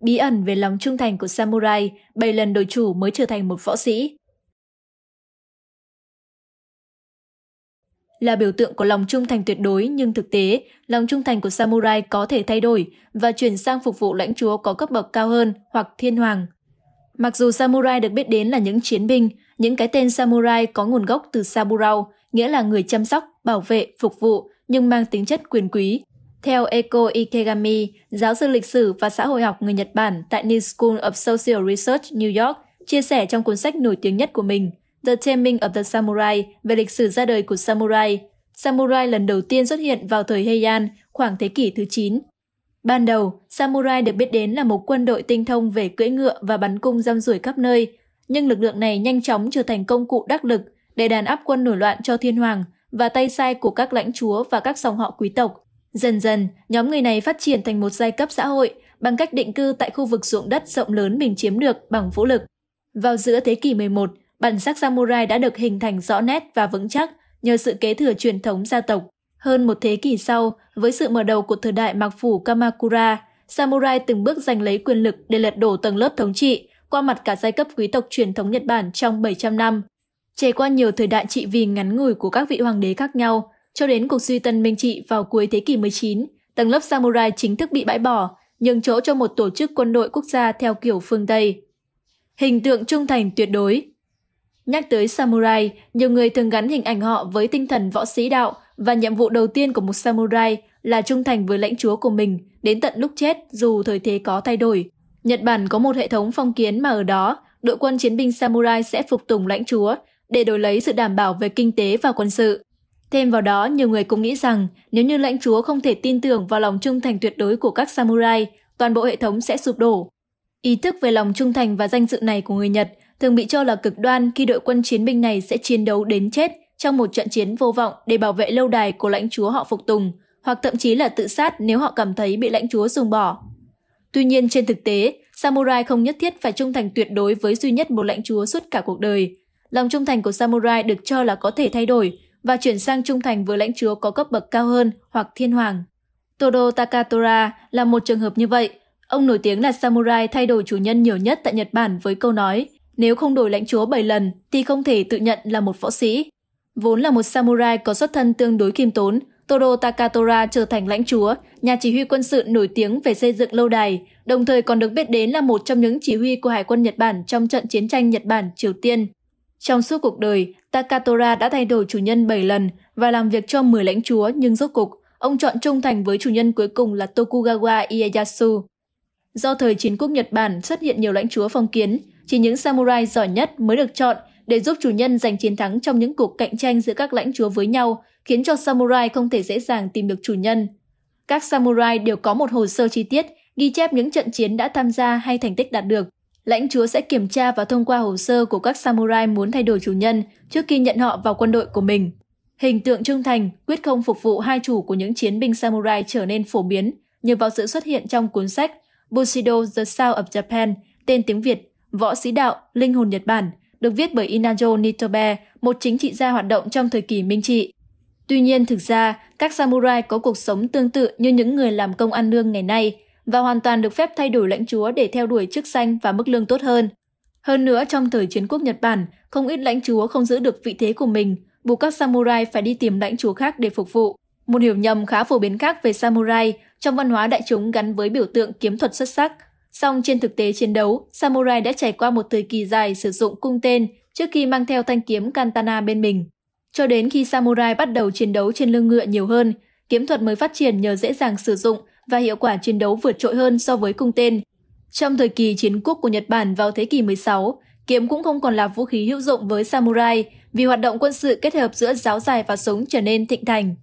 bí ẩn về lòng trung thành của samurai, 7 lần đổi chủ mới trở thành một võ sĩ. Là biểu tượng của lòng trung thành tuyệt đối nhưng thực tế, lòng trung thành của samurai có thể thay đổi và chuyển sang phục vụ lãnh chúa có cấp bậc cao hơn hoặc thiên hoàng. Mặc dù samurai được biết đến là những chiến binh, những cái tên samurai có nguồn gốc từ saburao, nghĩa là người chăm sóc, bảo vệ, phục vụ, nhưng mang tính chất quyền quý. Theo Eko Ikegami, giáo sư lịch sử và xã hội học người Nhật Bản tại New School of Social Research, New York, chia sẻ trong cuốn sách nổi tiếng nhất của mình, The Taming of the Samurai về lịch sử ra đời của samurai. Samurai lần đầu tiên xuất hiện vào thời Heian, khoảng thế kỷ thứ 9. Ban đầu, samurai được biết đến là một quân đội tinh thông về cưỡi ngựa và bắn cung răm rủi khắp nơi, nhưng lực lượng này nhanh chóng trở thành công cụ đắc lực để đàn áp quân nổi loạn cho thiên hoàng và tay sai của các lãnh chúa và các dòng họ quý tộc. Dần dần, nhóm người này phát triển thành một giai cấp xã hội bằng cách định cư tại khu vực ruộng đất rộng lớn mình chiếm được bằng vũ lực. Vào giữa thế kỷ 11, bản sắc samurai đã được hình thành rõ nét và vững chắc nhờ sự kế thừa truyền thống gia tộc. Hơn một thế kỷ sau, với sự mở đầu của thời đại mặc phủ Kamakura, samurai từng bước giành lấy quyền lực để lật đổ tầng lớp thống trị qua mặt cả giai cấp quý tộc truyền thống Nhật Bản trong 700 năm. Trải qua nhiều thời đại trị vì ngắn ngủi của các vị hoàng đế khác nhau, cho đến cuộc suy tân minh trị vào cuối thế kỷ 19, tầng lớp samurai chính thức bị bãi bỏ, nhường chỗ cho một tổ chức quân đội quốc gia theo kiểu phương Tây. Hình tượng trung thành tuyệt đối Nhắc tới samurai, nhiều người thường gắn hình ảnh họ với tinh thần võ sĩ đạo và nhiệm vụ đầu tiên của một samurai là trung thành với lãnh chúa của mình đến tận lúc chết dù thời thế có thay đổi. Nhật Bản có một hệ thống phong kiến mà ở đó, đội quân chiến binh samurai sẽ phục tùng lãnh chúa để đổi lấy sự đảm bảo về kinh tế và quân sự. Thêm vào đó, nhiều người cũng nghĩ rằng nếu như lãnh chúa không thể tin tưởng vào lòng trung thành tuyệt đối của các samurai, toàn bộ hệ thống sẽ sụp đổ. Ý thức về lòng trung thành và danh dự này của người Nhật thường bị cho là cực đoan khi đội quân chiến binh này sẽ chiến đấu đến chết trong một trận chiến vô vọng để bảo vệ lâu đài của lãnh chúa họ phục tùng, hoặc thậm chí là tự sát nếu họ cảm thấy bị lãnh chúa dùng bỏ. Tuy nhiên trên thực tế, samurai không nhất thiết phải trung thành tuyệt đối với duy nhất một lãnh chúa suốt cả cuộc đời. Lòng trung thành của samurai được cho là có thể thay đổi và chuyển sang trung thành với lãnh chúa có cấp bậc cao hơn hoặc thiên hoàng. Todo Takatora là một trường hợp như vậy. Ông nổi tiếng là samurai thay đổi chủ nhân nhiều nhất tại Nhật Bản với câu nói nếu không đổi lãnh chúa 7 lần thì không thể tự nhận là một võ sĩ. Vốn là một samurai có xuất thân tương đối khiêm tốn, Todo Takatora trở thành lãnh chúa, nhà chỉ huy quân sự nổi tiếng về xây dựng lâu đài, đồng thời còn được biết đến là một trong những chỉ huy của Hải quân Nhật Bản trong trận chiến tranh Nhật Bản-Triều Tiên. Trong suốt cuộc đời, Takatora đã thay đổi chủ nhân 7 lần và làm việc cho 10 lãnh chúa nhưng rốt cục, ông chọn trung thành với chủ nhân cuối cùng là Tokugawa Ieyasu. Do thời chiến quốc Nhật Bản xuất hiện nhiều lãnh chúa phong kiến, chỉ những samurai giỏi nhất mới được chọn để giúp chủ nhân giành chiến thắng trong những cuộc cạnh tranh giữa các lãnh chúa với nhau, khiến cho samurai không thể dễ dàng tìm được chủ nhân. Các samurai đều có một hồ sơ chi tiết ghi chép những trận chiến đã tham gia hay thành tích đạt được. Lãnh chúa sẽ kiểm tra và thông qua hồ sơ của các samurai muốn thay đổi chủ nhân trước khi nhận họ vào quân đội của mình. Hình tượng trung thành, quyết không phục vụ hai chủ của những chiến binh samurai trở nên phổ biến nhờ vào sự xuất hiện trong cuốn sách Bushido The Sound of Japan, tên tiếng Việt Võ sĩ đạo, linh hồn Nhật Bản, được viết bởi Inajo Nitobe, một chính trị gia hoạt động trong thời kỳ Minh trị. Tuy nhiên, thực ra, các samurai có cuộc sống tương tự như những người làm công ăn lương ngày nay và hoàn toàn được phép thay đổi lãnh chúa để theo đuổi chức danh và mức lương tốt hơn. Hơn nữa, trong thời chiến quốc Nhật Bản, không ít lãnh chúa không giữ được vị thế của mình, buộc các samurai phải đi tìm lãnh chúa khác để phục vụ. Một hiểu nhầm khá phổ biến khác về samurai trong văn hóa đại chúng gắn với biểu tượng kiếm thuật xuất sắc – Song trên thực tế chiến đấu, samurai đã trải qua một thời kỳ dài sử dụng cung tên trước khi mang theo thanh kiếm katana bên mình. Cho đến khi samurai bắt đầu chiến đấu trên lưng ngựa nhiều hơn, kiếm thuật mới phát triển nhờ dễ dàng sử dụng và hiệu quả chiến đấu vượt trội hơn so với cung tên. Trong thời kỳ chiến quốc của Nhật Bản vào thế kỷ 16, kiếm cũng không còn là vũ khí hữu dụng với samurai vì hoạt động quân sự kết hợp giữa giáo dài và súng trở nên thịnh thành.